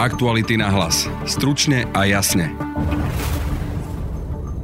Aktuality na hlas. Stručne a jasne.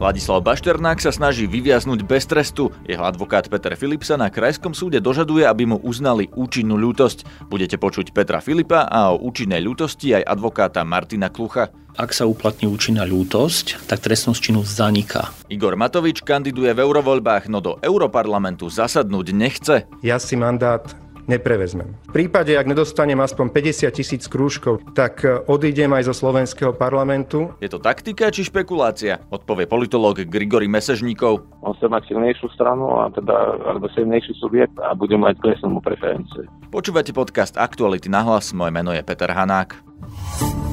Ladislav Bašternák sa snaží vyviaznuť bez trestu. Jeho advokát Peter Filip sa na krajskom súde dožaduje, aby mu uznali účinnú ľútosť. Budete počuť Petra Filipa a o účinnej ľútosti aj advokáta Martina Klucha. Ak sa uplatní účinná ľútosť, tak trestnosť činu zaniká. Igor Matovič kandiduje v eurovoľbách, no do Europarlamentu zasadnúť nechce. Ja si mandát neprevezmem. V prípade, ak nedostanem aspoň 50 tisíc krúžkov, tak e, odídem aj zo slovenského parlamentu. Je to taktika či špekulácia? Odpovie politológ Grigory Mesežníkov. On chce mať silnejšiu stranu a teda, alebo silnejší subjekt a bude mať klesnú preferencie. Počúvate podcast Aktuality na hlas, moje meno je Peter Hanák.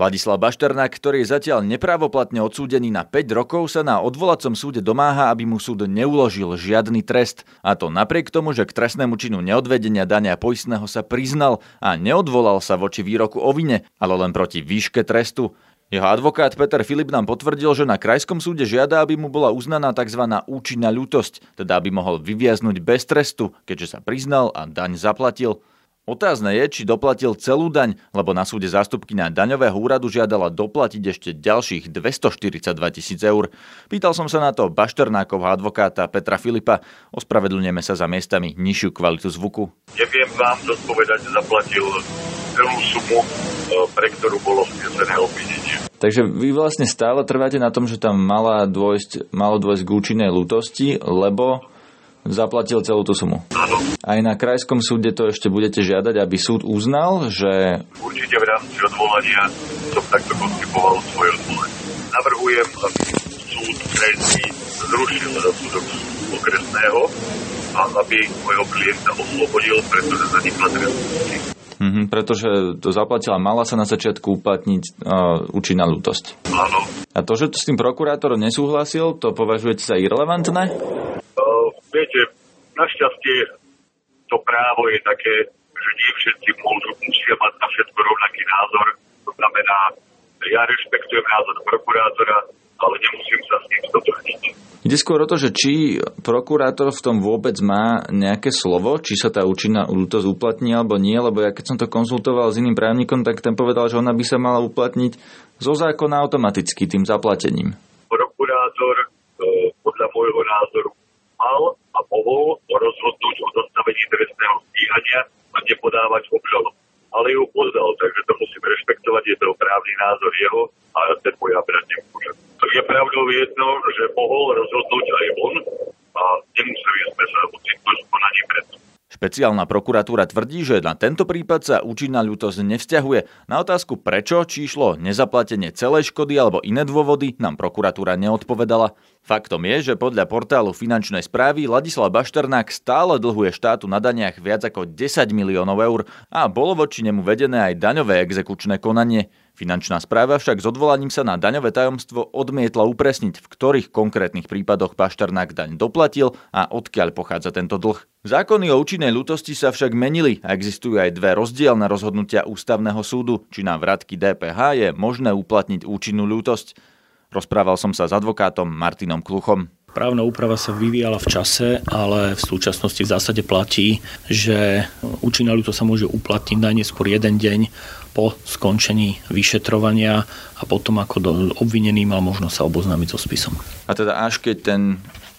Vladislav Bašternák, ktorý je zatiaľ neprávoplatne odsúdený na 5 rokov, sa na odvolacom súde domáha, aby mu súd neuložil žiadny trest. A to napriek tomu, že k trestnému činu neodvedenia dania poistného sa priznal a neodvolal sa voči výroku o vine, ale len proti výške trestu. Jeho advokát Peter Filip nám potvrdil, že na krajskom súde žiada, aby mu bola uznaná tzv. účinná ľútosť, teda aby mohol vyviaznuť bez trestu, keďže sa priznal a daň zaplatil. Otázne je, či doplatil celú daň, lebo na súde zástupkyňa daňového úradu žiadala doplatiť ešte ďalších 242 tisíc eur. Pýtal som sa na to Bašternákovho advokáta Petra Filipa. Ospravedlňujeme sa za miestami nižšiu kvalitu zvuku. Neviem vám zodpovedať, že zaplatil celú sumu, e, pre ktorú bolo vznesené obvinenie. Takže vy vlastne stále trváte na tom, že tam mala dôjsť, malo dôjsť k účinnej lutosti, lebo zaplatil celú tú sumu. Áno. Aj na krajskom súde to ešte budete žiadať, aby súd uznal, že... Určite v rámci odvolania som takto koncipoval svoje odvolanie. Navrhujem, aby súd krajský zrušil rozsudok okresného a aby môjho klienta oslobodil, pretože zanikla trestnosť. Mm-hmm, pretože to zaplatila, mala sa na začiatku uplatniť uh, účinná lútosť. Áno. A to, že s tým prokurátor nesúhlasil, to považujete za irrelevantné? Našťastie to právo je také, že nie všetci môžu, musia mať na všetko rovnaký názor. To znamená, ja rešpektujem názor prokurátora, ale nemusím sa s ním stotožniť. Ide skôr o to, že či prokurátor v tom vôbec má nejaké slovo, či sa tá účinná ľútosť uplatní alebo nie, lebo ja keď som to konzultoval s iným právnikom, tak ten povedal, že ona by sa mala uplatniť zo zákona automaticky tým zaplatením. Prokurátor e, podľa môjho názoru a mohol rozhodnúť o zastavení trestného stíhania a nepodávať obžalobu. Ale ju podal, takže to musím rešpektovať, je to právny názor jeho a ten môj brať nemôžem. Je pravdou jedno, že mohol rozhodnúť aj on a nemuseli sme sa ocitnúť. Špeciálna prokuratúra tvrdí, že na tento prípad sa účinná ľútosť nevzťahuje. Na otázku prečo, či išlo nezaplatenie celej škody alebo iné dôvody, nám prokuratúra neodpovedala. Faktom je, že podľa portálu finančnej správy Ladislav Bašternák stále dlhuje štátu na daniach viac ako 10 miliónov eur a bolo voči nemu vedené aj daňové exekučné konanie. Finančná správa však s odvolaním sa na daňové tajomstvo odmietla upresniť, v ktorých konkrétnych prípadoch Pašternák daň doplatil a odkiaľ pochádza tento dlh. Zákony o účinnej ľútosti sa však menili a existujú aj dve rozdielne rozhodnutia ústavného súdu, či na vratky DPH je možné uplatniť účinnú ľútosť. Rozprával som sa s advokátom Martinom Kluchom. Právna úprava sa vyvíjala v čase, ale v súčasnosti v zásade platí, že účinná ľúto sa môže uplatniť najneskôr jeden deň po skončení vyšetrovania a potom ako do obvinený mal možnosť sa oboznámiť so spisom. A teda až keď ten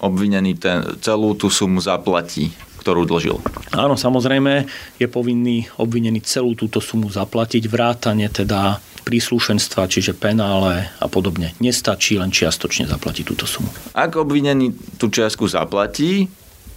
obvinený ten, celú tú sumu zaplatí, ktorú dlžil. Áno, samozrejme je povinný obvinený celú túto sumu zaplatiť, vrátane teda príslušenstva, čiže penále a podobne. Nestačí len čiastočne zaplatiť túto sumu. Ak obvinený tú čiastku zaplatí,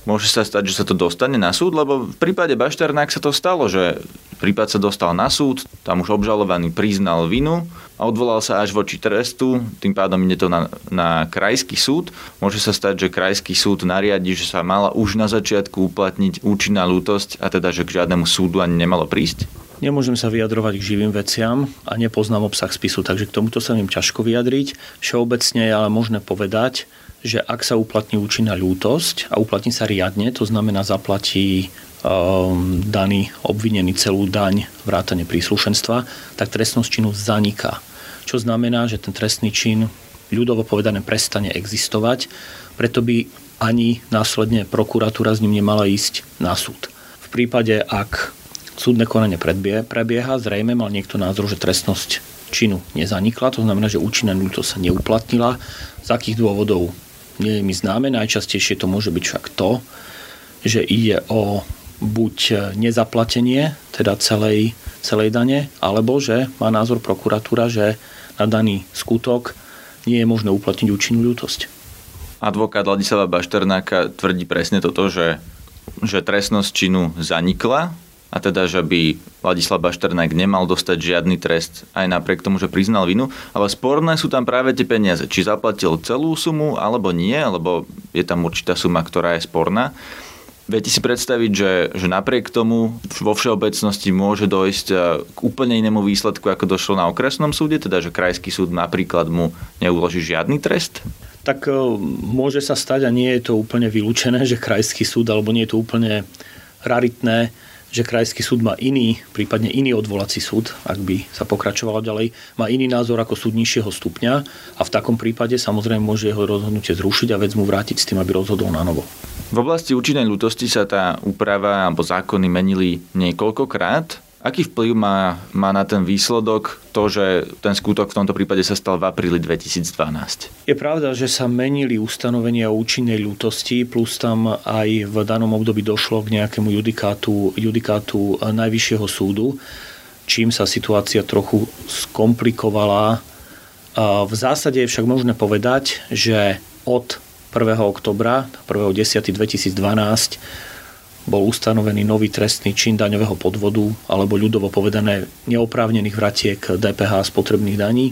môže sa stať, že sa to dostane na súd, lebo v prípade Bašternák sa to stalo, že prípad sa dostal na súd, tam už obžalovaný priznal vinu a odvolal sa až voči trestu, tým pádom ide to na, na krajský súd. Môže sa stať, že krajský súd nariadi, že sa mala už na začiatku uplatniť účinná lútosť a teda, že k žiadnemu súdu ani nemalo prísť? Nemôžem sa vyjadrovať k živým veciam a nepoznám obsah spisu, takže k tomuto sa viem ťažko vyjadriť. Všeobecne je ale možné povedať, že ak sa uplatní účinná ľútosť a uplatní sa riadne, to znamená zaplatí um, daný obvinený celú daň vrátane príslušenstva, tak trestnosť činu zaniká. Čo znamená, že ten trestný čin ľudovo povedané prestane existovať, preto by ani následne prokuratúra s ním nemala ísť na súd. V prípade, ak súdne konanie prebieha, zrejme mal niekto názor, že trestnosť činu nezanikla, to znamená, že účinná nultosť sa neuplatnila. Z akých dôvodov nie je mi známe, najčastejšie to môže byť však to, že ide o buď nezaplatenie, teda celej, celej dane, alebo že má názor prokuratúra, že na daný skutok nie je možné uplatniť účinnú ľútosť. Advokát Ladislava Bašternáka tvrdí presne toto, že, že trestnosť činu zanikla a teda, že by Ladislav Bašternák nemal dostať žiadny trest aj napriek tomu, že priznal vinu, ale sporné sú tam práve tie peniaze. Či zaplatil celú sumu alebo nie, lebo je tam určitá suma, ktorá je sporná. Viete si predstaviť, že, že napriek tomu vo všeobecnosti môže dojsť e, k úplne inému výsledku, ako došlo na okresnom súde, teda že krajský súd napríklad mu neuloží žiadny trest? Tak e, môže sa stať a nie je to úplne vylúčené, že krajský súd, alebo nie je to úplne raritné, že krajský súd má iný, prípadne iný odvolací súd, ak by sa pokračovalo ďalej, má iný názor ako súd nižšieho stupňa a v takom prípade samozrejme môže jeho rozhodnutie zrušiť a vec mu vrátiť s tým, aby rozhodol na novo. V oblasti účinnej ľutosti sa tá úprava alebo zákony menili niekoľkokrát. Aký vplyv má, má na ten výsledok to, že ten skutok v tomto prípade sa stal v apríli 2012? Je pravda, že sa menili ustanovenia o účinnej ľútosti, plus tam aj v danom období došlo k nejakému judikátu, judikátu Najvyššieho súdu, čím sa situácia trochu skomplikovala. V zásade je však možné povedať, že od 1. oktobra, 1.10.2012 bol ustanovený nový trestný čin daňového podvodu alebo ľudovo povedané neoprávnených vratiek DPH spotrebných daní.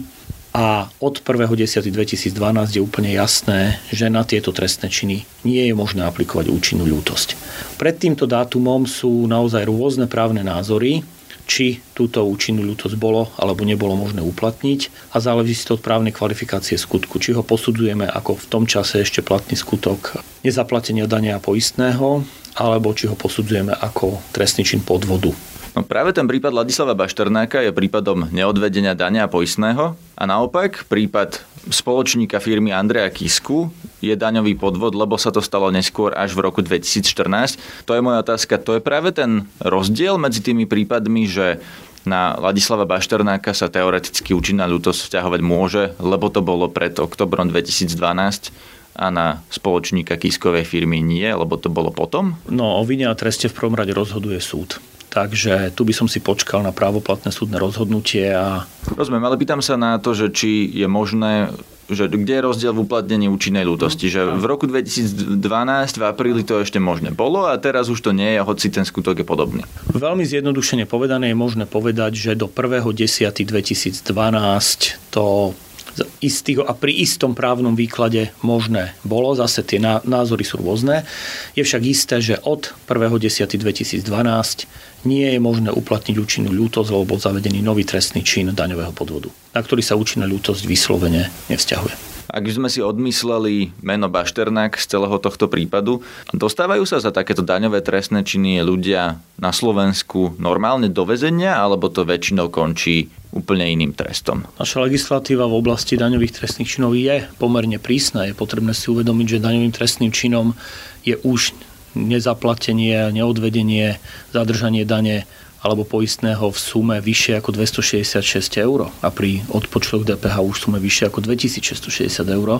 A od 1.10.2012 je úplne jasné, že na tieto trestné činy nie je možné aplikovať účinnú ľútosť. Pred týmto dátumom sú naozaj rôzne právne názory, či túto účinnú ľútosť bolo alebo nebolo možné uplatniť a záleží si to od právnej kvalifikácie skutku. Či ho posudzujeme ako v tom čase ešte platný skutok nezaplatenia dania poistného, alebo či ho posudzujeme ako trestný čin podvodu. No práve ten prípad Ladislava Bašternáka je prípadom neodvedenia dania a poistného a naopak prípad spoločníka firmy Andreja Kisku je daňový podvod, lebo sa to stalo neskôr až v roku 2014. To je moja otázka. To je práve ten rozdiel medzi tými prípadmi, že na Ladislava Bašternáka sa teoreticky účinná ľútosť vzťahovať môže, lebo to bolo pred oktobrom 2012 a na spoločníka Kiskovej firmy nie, lebo to bolo potom? No, o vine a treste v prvom rade rozhoduje súd. Takže tu by som si počkal na právoplatné súdne rozhodnutie a... Rozumiem, ale pýtam sa na to, že či je možné že kde je rozdiel v uplatnení účinnej ľútosti. Že v roku 2012 v apríli to ešte možné bolo a teraz už to nie je, hoci ten skutok je podobný. Veľmi zjednodušene povedané je možné povedať, že do 1.10.2012 to istých a pri istom právnom výklade možné bolo. Zase tie názory sú rôzne. Je však isté, že od 1.10.2012 nie je možné uplatniť účinnú ľútosť, lebo bol zavedený nový trestný čin daňového podvodu, na ktorý sa účinná ľútosť vyslovene nevzťahuje. Ak by sme si odmysleli meno Bašternák z celého tohto prípadu, dostávajú sa za takéto daňové trestné činy ľudia na Slovensku normálne do väzenia, alebo to väčšinou končí úplne iným trestom? Naša legislatíva v oblasti daňových trestných činov je pomerne prísna. Je potrebné si uvedomiť, že daňovým trestným činom je už nezaplatenie, neodvedenie, zadržanie dane alebo poistného v sume vyššie ako 266 eur a pri odpočtoch DPH už v sume vyššie ako 2660 eur.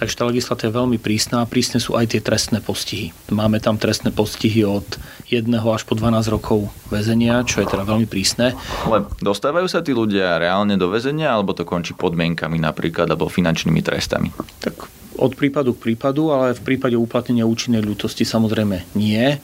Takže tá legislatíva je veľmi prísna a prísne sú aj tie trestné postihy. Máme tam trestné postihy od 1 až po 12 rokov väzenia, čo je teda veľmi prísne. Ale dostávajú sa tí ľudia reálne do väzenia alebo to končí podmienkami napríklad alebo finančnými trestami? Tak od prípadu k prípadu, ale v prípade uplatnenia účinnej ľútosti samozrejme nie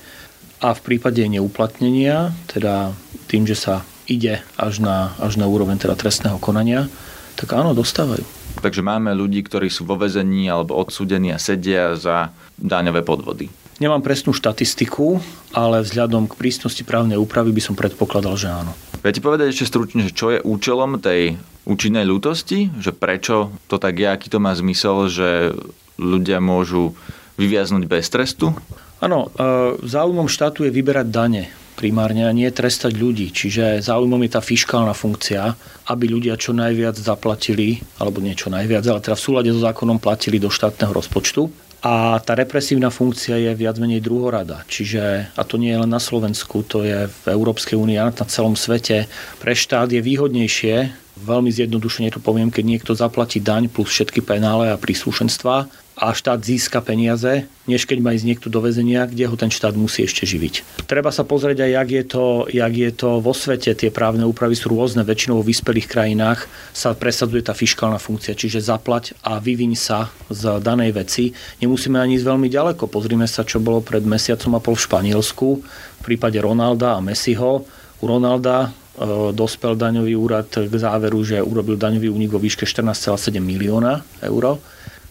a v prípade neuplatnenia, teda tým, že sa ide až na, až na úroveň teda trestného konania, tak áno, dostávajú. Takže máme ľudí, ktorí sú vo vezení alebo odsúdení a sedia za daňové podvody. Nemám presnú štatistiku, ale vzhľadom k prísnosti právnej úpravy by som predpokladal, že áno. Viete povedať ešte stručne, že čo je účelom tej účinnej ľútosti? Že prečo to tak je, aký to má zmysel, že ľudia môžu vyviaznuť bez trestu? Áno, e, záujmom štátu je vyberať dane primárne a nie trestať ľudí. Čiže záujmom je tá fiskálna funkcia, aby ľudia čo najviac zaplatili, alebo niečo najviac, ale teda v súlade so zákonom platili do štátneho rozpočtu. A tá represívna funkcia je viac menej druhorada. Čiže, a to nie je len na Slovensku, to je v Európskej únii a na celom svete. Pre štát je výhodnejšie, veľmi zjednodušene to poviem, keď niekto zaplatí daň plus všetky penále a príslušenstva a štát získa peniaze, než keď má ísť niekto do väzenia, kde ho ten štát musí ešte živiť. Treba sa pozrieť aj, jak je to, jak je to vo svete. Tie právne úpravy sú rôzne. Väčšinou v vyspelých krajinách sa presadzuje tá fiskálna funkcia, čiže zaplať a vyviň sa z danej veci. Nemusíme ani ísť veľmi ďaleko. Pozrime sa, čo bolo pred mesiacom a pol v Španielsku v prípade Ronalda a Messiho. U Ronalda e, dospel daňový úrad k záveru, že urobil daňový únik vo výške 14,7 milióna eur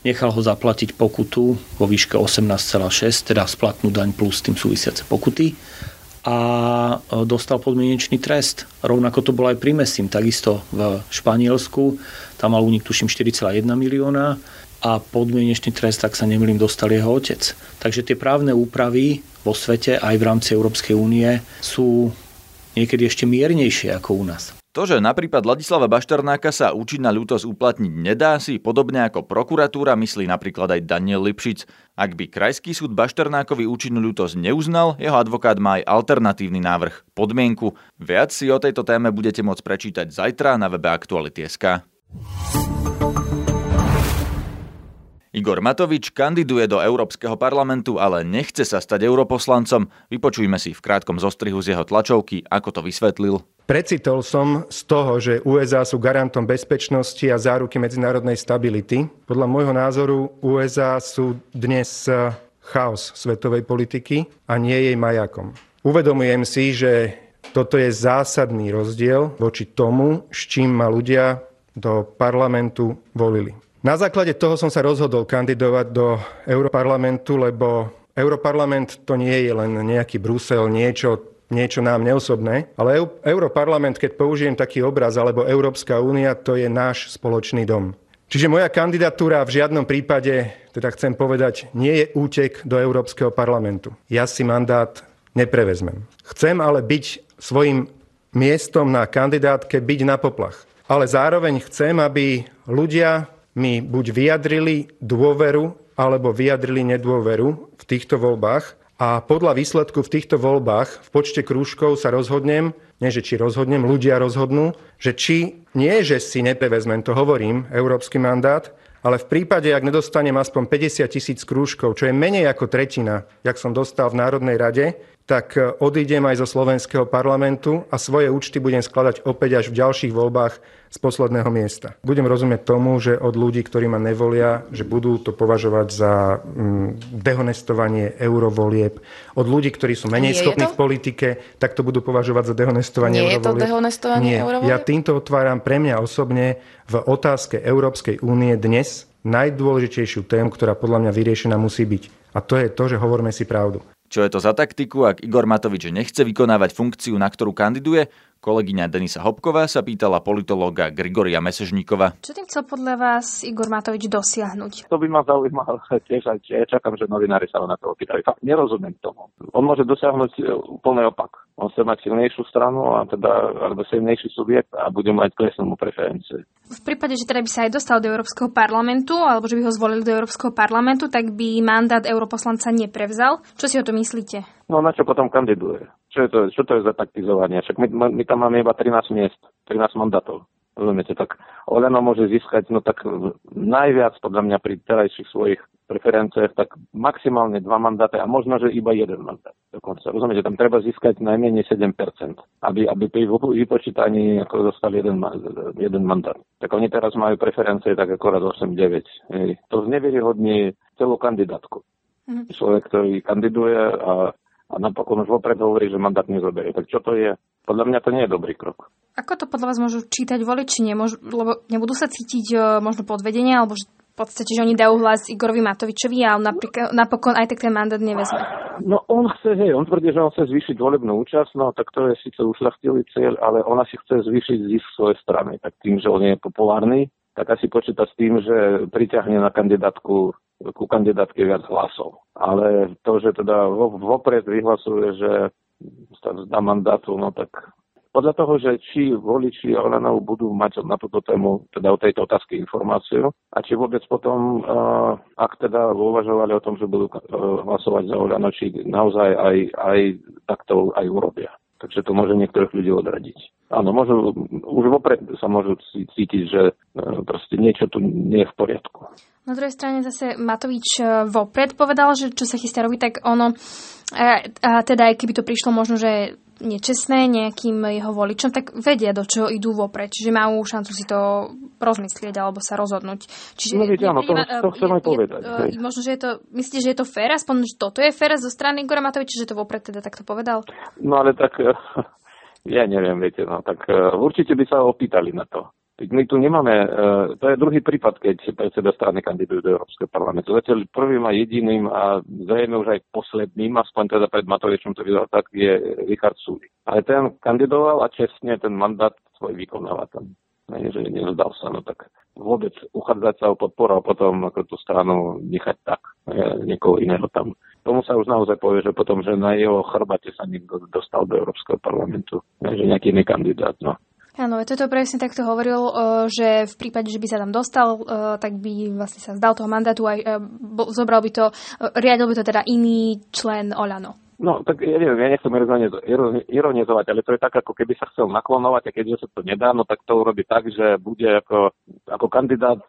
nechal ho zaplatiť pokutu vo výške 18,6, teda splatnú daň plus tým súvisiace pokuty a e, dostal podmienečný trest. Rovnako to bolo aj pri Mesim, takisto v Španielsku. Tam mal únik tuším 4,1 milióna a podmienečný trest, tak sa nemýlim, dostal jeho otec. Takže tie právne úpravy vo svete aj v rámci Európskej únie sú niekedy ešte miernejšie ako u nás. To, že napríklad Ladislava Bašternáka sa účinná ľútosť uplatniť nedá si, podobne ako prokuratúra myslí napríklad aj Daniel Lipšic. Ak by krajský súd Bašternákovi účinnú ľútosť neuznal, jeho advokát má aj alternatívny návrh, podmienku. Viac si o tejto téme budete môcť prečítať zajtra na webe Aktuality.sk. Igor Matovič kandiduje do Európskeho parlamentu, ale nechce sa stať europoslancom. Vypočujme si v krátkom zostrihu z jeho tlačovky, ako to vysvetlil. Precitol som z toho, že USA sú garantom bezpečnosti a záruky medzinárodnej stability. Podľa môjho názoru USA sú dnes eh, chaos svetovej politiky a nie jej majakom. Uvedomujem si, že toto je zásadný rozdiel voči tomu, s čím ma ľudia do parlamentu volili. Na základe toho som sa rozhodol kandidovať do Europarlamentu, lebo Europarlament to nie je len nejaký Brusel, niečo, niečo nám neosobné, ale Europarlament, keď použijem taký obraz, alebo Európska únia, to je náš spoločný dom. Čiže moja kandidatúra v žiadnom prípade, teda chcem povedať, nie je útek do Európskeho parlamentu. Ja si mandát neprevezmem. Chcem ale byť svojim miestom na kandidátke byť na poplach. Ale zároveň chcem, aby ľudia mi buď vyjadrili dôveru alebo vyjadrili nedôveru v týchto voľbách a podľa výsledku v týchto voľbách v počte krúžkov sa rozhodnem, nie že či rozhodnem, ľudia rozhodnú, že či nie, že si neprevezmem, to hovorím, európsky mandát, ale v prípade, ak nedostanem aspoň 50 tisíc krúžkov, čo je menej ako tretina, jak som dostal v Národnej rade, tak e, odídem aj zo slovenského parlamentu a svoje účty budem skladať opäť až v ďalších voľbách z posledného miesta. Budem rozumieť tomu, že od ľudí, ktorí ma nevolia, že budú to považovať za mm, dehonestovanie eurovolieb. Od ľudí, ktorí sú menej schopní v politike, tak to budú považovať za dehonestovanie Nie eurovolieb. je to dehonestovanie Nie. eurovolieb? Ja týmto otváram pre mňa osobne v otázke Európskej únie dnes najdôležitejšiu tému, ktorá podľa mňa vyriešená musí byť. A to je to, že hovoríme si pravdu. Čo je to za taktiku, ak Igor Matovič nechce vykonávať funkciu, na ktorú kandiduje? Kolegyňa Denisa Hopková sa pýtala politológa Grigoria Mesežníkova. Čo tým chcel podľa vás Igor Matovič dosiahnuť? To by ma zaujímalo tiež aj, ja čakám, že novinári sa na to opýtajú. Fakt nerozumiem tomu. On môže dosiahnuť e, úplný opak. On chce mať silnejšiu stranu a teda, alebo silnejší subjekt a bude mať klesnú mu preferencie. V prípade, že teda by sa aj dostal do Európskeho parlamentu, alebo že by ho zvolili do Európskeho parlamentu, tak by mandát europoslanca neprevzal. Čo si o to myslíte? No na čo potom kandiduje? Čo je to, čo to je za taktizovanie? Však my, my tam máme iba 13 miest, 13 mandátov. Rozumiete, tak Oleno môže získať, no tak najviac podľa mňa pri terajších svojich preferenciách, tak maximálne dva mandáty a možno, že iba jeden mandát dokonca. Rozumiete, tam treba získať najmenej 7%, aby, aby pri vypočítaní ako dostali jeden, jeden mandát. Tak oni teraz majú preferencie tak akorát 8-9. To znevieryhodní celú kandidátku. Mm. Človek, ktorý kandiduje a a napokon už vopred hovorí, že mandát nezoberie. Tak čo to je? Podľa mňa to nie je dobrý krok. Ako to podľa vás môžu čítať voliči? Nemôžu, lebo nebudú sa cítiť uh, možno podvedenia, alebo že v podstate, že oni dajú hlas Igorovi Matovičovi a napríklad, napokon aj tak ten mandát nevezme. No on chce, hej, on tvrdí, že on chce zvýšiť volebnú účasť, no tak to je síce ušľachtilý cieľ, ale ona si chce zvýšiť zisk svojej strany. Tak tým, že on je populárny, tak asi počíta s tým, že priťahne na kandidátku ku kandidátke viac hlasov. Ale to, že teda vopred vyhlasuje, že sa vzdá mandátu, no tak podľa toho, že či voliči Olanov budú mať na túto tému, teda o tejto otázke informáciu a či vôbec potom, uh, ak teda uvažovali o tom, že budú uh, hlasovať za Olano, či naozaj aj, aj takto aj urobia. Takže to môže niektorých ľudí odradiť. Áno, môžu, už vopred sa môžu cítiť, že proste niečo tu nie je v poriadku. Na druhej strane zase Matovič vopred povedal, že čo sa chystá robiť, tak ono, a, a teda aj keby to prišlo možno, že nečestné nejakým jeho voličom, tak vedia, do čoho idú vopred. Čiže majú šancu si to rozmyslieť alebo sa rozhodnúť. Čiže no, viete, áno, to, to chcem aj povedať. Je, možno, že je to, myslíte, že je to fér? Aspoň, že toto je fér zo strany Igora Matoviča, že to vopred teda takto povedal? No ale tak, ja neviem, viete, no tak eh, určite by sa opýtali na to. My tu nemáme, e, to je druhý prípad, keď predseda strany kandidujú do Európskeho parlamentu. Zatiaľ prvým a jediným a zrejme už aj posledným, aspoň teda pred Matovičom to vydal tak, je Richard Sulik. Ale ten kandidoval a čestne ten mandát svoj vykonáva tam. Nie, že nevzdal sa, no tak vôbec uchádzať sa o podporu a potom ako tú stranu nechať tak, niekoho iného tam. Tomu sa už naozaj povie, že potom, že na jeho chrbate sa niekto dostal do Európskeho parlamentu, že nejaký iný kandidát. No. Áno, toto presne takto hovoril, e, že v prípade, že by sa tam dostal, e, tak by vlastne sa zdal toho mandátu a e, zobral by to, riadil by to teda iný člen Olano. No, tak ja neviem, ja nechcem ironizovať, ale to je tak, ako keby sa chcel naklonovať a keďže sa to nedá, no tak to urobí tak, že bude ako, ako kandidát,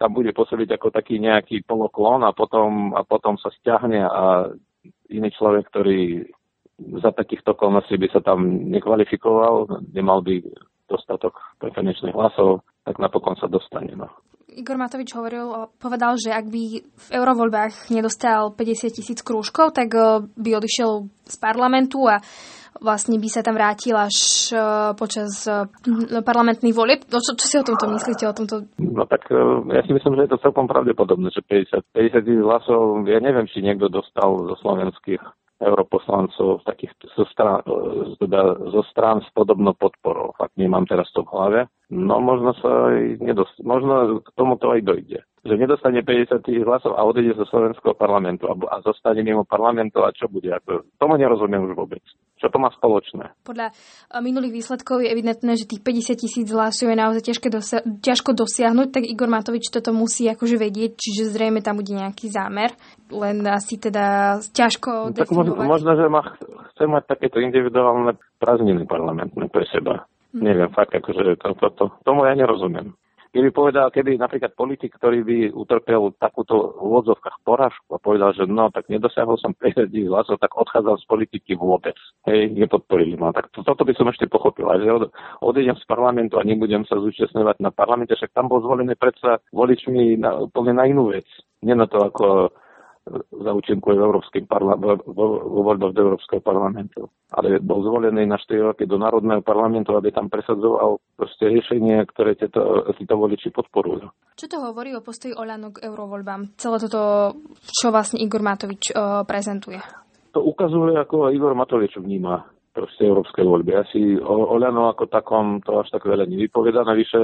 tam bude pôsobiť ako taký nejaký poloklon a potom, a potom sa stiahne a iný človek, ktorý za takýchto okolností by sa tam nekvalifikoval, nemal by dostatok preferenčných hlasov, tak napokon sa dostane. No. Igor Matovič hovoril, povedal, že ak by v eurovoľbách nedostal 50 tisíc krúžkov, tak eh, by odišiel z parlamentu a vlastne by sa tam vrátil až eh, počas eh, parlamentných volieb. No, čo, čo si o tomto myslíte? O tomto? No tak ja si myslím, že je to celkom pravdepodobné, že 50, 50 tisíc hlasov, ja neviem, či niekto dostal zo slovenských europoslancov takých zo strán, teda zo strán s podobnou podporou. Fakt nemám teraz to v hlave. No možno sa aj nedost, možno k tomuto aj dojde. Že nedostane 50 hlasov a odejde zo slovenského parlamentu a, a zostane mimo parlamentu a čo bude? Ako, tomu nerozumiem už vôbec. Čo to má spoločné? Podľa eh, minulých výsledkov je evidentné, že tých 50 tisíc hlasov je naozaj ťažké dosia- ťažko dosiahnuť, tak Igor Matovič toto musí akože vedieť, čiže zrejme tam bude nejaký zámer, len asi teda ťažko no, tak možno, možno, že ma chce mať takéto individuálne prázdniny parlamentné pre seba. Hm. Neviem, fakt, akože to, to, to, tomu ja nerozumiem. Keby povedal, keby napríklad politik, ktorý by utrpel takúto v úvodzovkách porážku a povedal, že no, tak nedosiahol som 50 hlasov, tak odchádzal z politiky vôbec. Hej, nepodporili ma. Tak to, toto by som ešte pochopil. Aj, že od, odejdem z parlamentu a nebudem sa zúčastňovať na parlamente, však tam bol zvolený predsa voličmi na, úplne na inú vec. Nie na to, ako za účinku v Európskym parla- vo, vo voľbách do Európskeho parlamentu. Ale bol zvolený na 4 roky do Národného parlamentu, aby tam presadzoval proste riešenie, ktoré tieto, títo voliči podporujú. Čo to hovorí o postoji Olano k eurovoľbám? Celé toto, čo vlastne Igor Matovič uh, prezentuje? To ukazuje, ako Igor Matovič vníma proste európske voľby. Asi o Olano ako takom to až tak veľa nevypoveda. Navyše,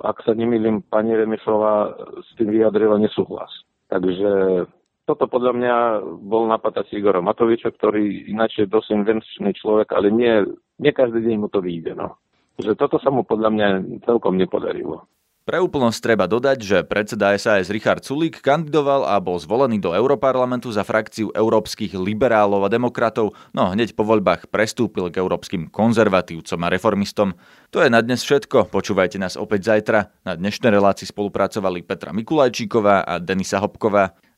ak sa nemýlim, pani Remišová s tým vyjadrila nesúhlas. Takže toto podľa mňa bol napad asi Igora Matoviča, ktorý ináč je dosť invenčný človek, ale nie, nie každý deň mu to vyjde. No. Že toto sa mu podľa mňa celkom nepodarilo. Pre úplnosť treba dodať, že predseda SAS Richard Sulík kandidoval a bol zvolený do Europarlamentu za frakciu európskych liberálov a demokratov, no hneď po voľbách prestúpil k európskym konzervatívcom a reformistom. To je na dnes všetko, počúvajte nás opäť zajtra. Na dnešnej relácii spolupracovali Petra Mikulajčíková a Denisa Hopková.